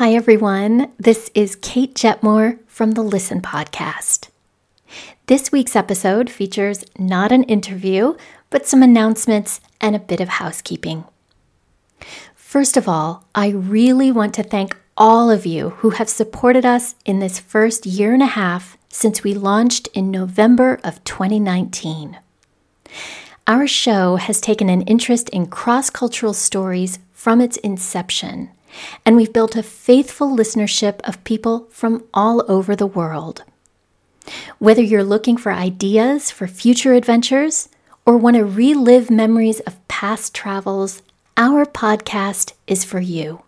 Hi, everyone. This is Kate Jetmore from the Listen Podcast. This week's episode features not an interview, but some announcements and a bit of housekeeping. First of all, I really want to thank all of you who have supported us in this first year and a half since we launched in November of 2019. Our show has taken an interest in cross cultural stories from its inception, and we've built a faithful listenership of people from all over the world. Whether you're looking for ideas for future adventures or want to relive memories of past travels, our podcast is for you.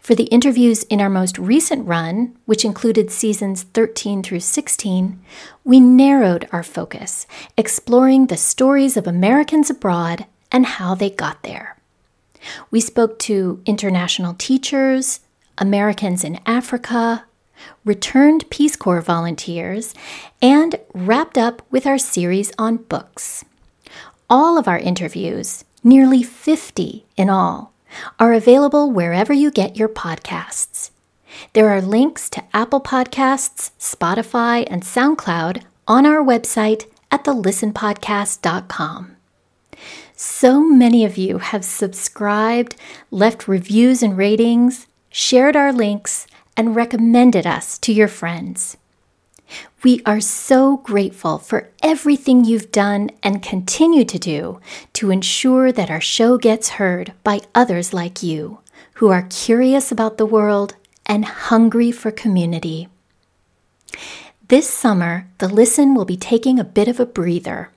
For the interviews in our most recent run, which included seasons 13 through 16, we narrowed our focus, exploring the stories of Americans abroad and how they got there. We spoke to international teachers, Americans in Africa, returned Peace Corps volunteers, and wrapped up with our series on books. All of our interviews, nearly 50 in all, are available wherever you get your podcasts. There are links to Apple Podcasts, Spotify, and SoundCloud on our website at thelistenpodcast.com. So many of you have subscribed, left reviews and ratings, shared our links, and recommended us to your friends. We are so grateful for everything you've done and continue to do to ensure that our show gets heard by others like you who are curious about the world and hungry for community. This summer, The Listen will be taking a bit of a breather.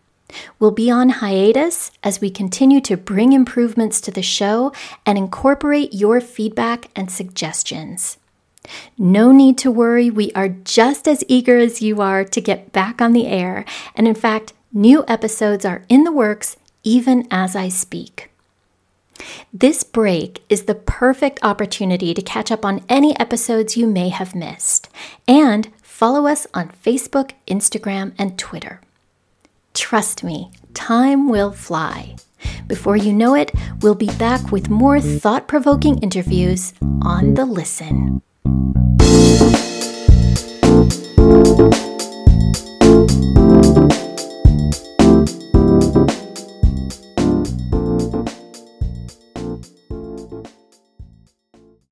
We'll be on hiatus as we continue to bring improvements to the show and incorporate your feedback and suggestions. No need to worry, we are just as eager as you are to get back on the air, and in fact, new episodes are in the works even as I speak. This break is the perfect opportunity to catch up on any episodes you may have missed, and follow us on Facebook, Instagram, and Twitter. Trust me, time will fly. Before you know it, we'll be back with more thought provoking interviews on The Listen.